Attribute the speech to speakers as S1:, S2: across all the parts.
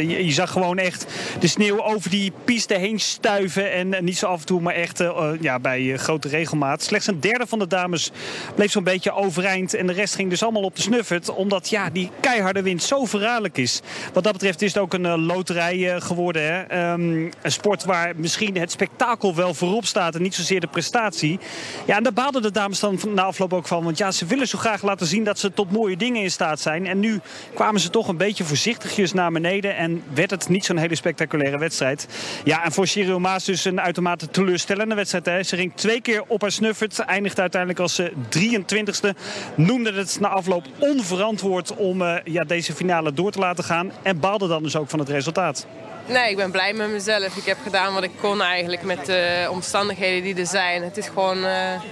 S1: Je, je zag gewoon echt de sneeuw over die piste heen stuiven. En, en niet zo af en toe, maar echt uh, ja, bij grote regelmaat. Slechts een derde van de dames bleef zo'n beetje overeind. En de rest ging dus allemaal op de snuffert. Omdat ja, die keiharde wind zo verraderlijk is. Wat dat betreft is het ook een loterij geworden. Hè? Um, een sport waar misschien het spektakel wel voorop staat. En niet zozeer de prestatie. Ja, en daar baalden de dames dan na afloop ook van. Want ja, ze willen zo graag laten zien dat ze tot mooie dingen in staat zijn. En nu kwamen ze toch een beetje voorzichtigjes naar beneden. En werd het niet zo'n hele spectaculaire wedstrijd. Ja, en voor Cyril Maas dus een uitermate teleurstellende wedstrijd. Hè. Ze ging twee keer op haar snuffert. Eindigde uiteindelijk als 23ste. Noemde het na afloop onverantwoord om uh, ja, deze finale door te laten gaan. En baalde dan dus ook van het resultaat.
S2: Nee, ik ben blij met mezelf. Ik heb gedaan wat ik kon eigenlijk met de omstandigheden die er zijn. Het is gewoon uh,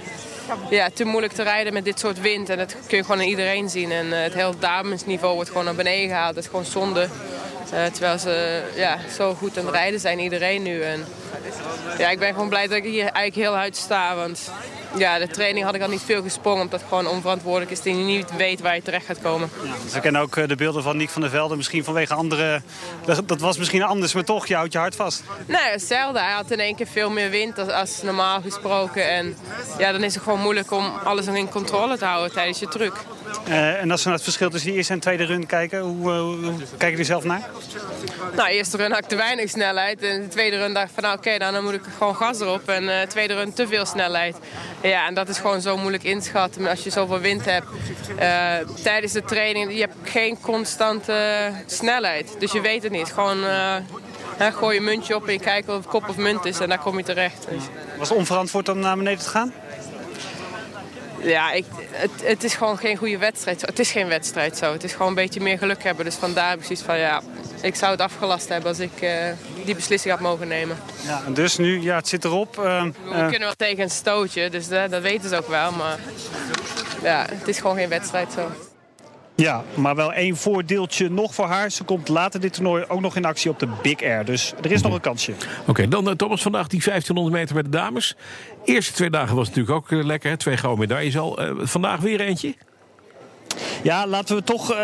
S2: ja, te moeilijk te rijden met dit soort wind. En dat kun je gewoon aan iedereen zien. En het hele damesniveau wordt gewoon naar beneden gehaald. Dat is gewoon zonde. Uh, terwijl ze ja, zo goed aan het rijden zijn, iedereen nu. En, ja, ik ben gewoon blij dat ik hier eigenlijk heel uit sta. Want ja, de training had ik al niet veel gesprongen. Omdat het gewoon onverantwoordelijk is dat je niet weet waar je terecht gaat komen.
S1: Ja, we kennen ook de beelden van Nick van der Velde. Misschien vanwege andere... Dat was misschien anders, maar toch, je houdt je hart vast.
S2: Nee, hetzelfde. Hij had in één keer veel meer wind als, als normaal gesproken. En ja, dan is het gewoon moeilijk om alles nog in controle te houden tijdens je truc.
S1: Uh, en als we naar het verschil tussen die eerste en tweede run kijken, hoe, uh, hoe kijken jullie zelf naar?
S2: Nou, de eerste run had ik te weinig snelheid. En de tweede run dacht ik van nou oké, okay, dan moet ik gewoon gas erop. En de uh, tweede run te veel snelheid. Ja, en dat is gewoon zo moeilijk inschatten als je zoveel wind hebt. tijdens de training, je hebt geen constante snelheid. Dus je weet het niet. Gewoon hè, gooi je muntje op en je kijkt of het kop of munt is en daar kom je terecht. Dus.
S1: Was het onverantwoord om naar beneden te gaan?
S2: Ja, ik, het, het, is gewoon geen goede wedstrijd. Het is geen wedstrijd zo. Het is gewoon een beetje meer geluk hebben. Dus vandaar precies van ja, ik zou het afgelast hebben als ik uh, die beslissing had mogen nemen.
S1: Ja, en dus nu, ja, het zit erop. Uh,
S2: we uh... kunnen wel tegen een stootje, dus dat weten ze ook wel. Maar ja, het is gewoon geen wedstrijd zo.
S1: Ja, maar wel één voordeeltje nog voor haar. Ze komt later dit toernooi ook nog in actie op de Big Air. Dus er is nog een kansje.
S3: Oké, dan uh, Thomas vandaag die 1500 meter bij de dames. Eerste twee dagen was natuurlijk ook uh, lekker. Hè? Twee gouden medailles al. Uh, vandaag weer eentje?
S1: Ja, laten we toch uh,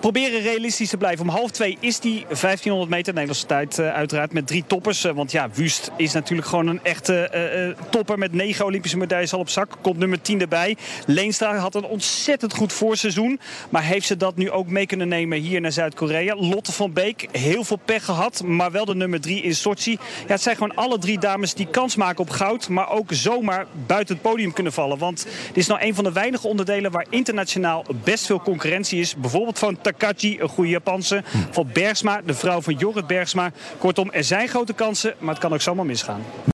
S1: proberen realistisch te blijven. Om half twee is die 1500 meter Nederlandse tijd uh, uiteraard met drie toppers. Want ja, Wust is natuurlijk gewoon een echte topper met negen Olympische medailles al op zak. Komt nummer 10 erbij. Leenstra had een ontzettend goed voorseizoen. Maar heeft ze dat nu ook mee kunnen nemen hier naar Zuid-Korea? Lotte van Beek, heel veel pech gehad. Maar wel de nummer drie in Sochi. Ja, het zijn gewoon alle drie dames die kans maken op goud. Maar ook zomaar buiten het podium kunnen vallen. Want dit is nou een van de weinige onderdelen waar internationaal best veel concurrentie is. Bijvoorbeeld van Takachi, een goede Japanse. Van Bergsma, de vrouw van Jorrit Bergsma. Kortom, er zijn grote kansen, maar het kan ook zomaar misgaan.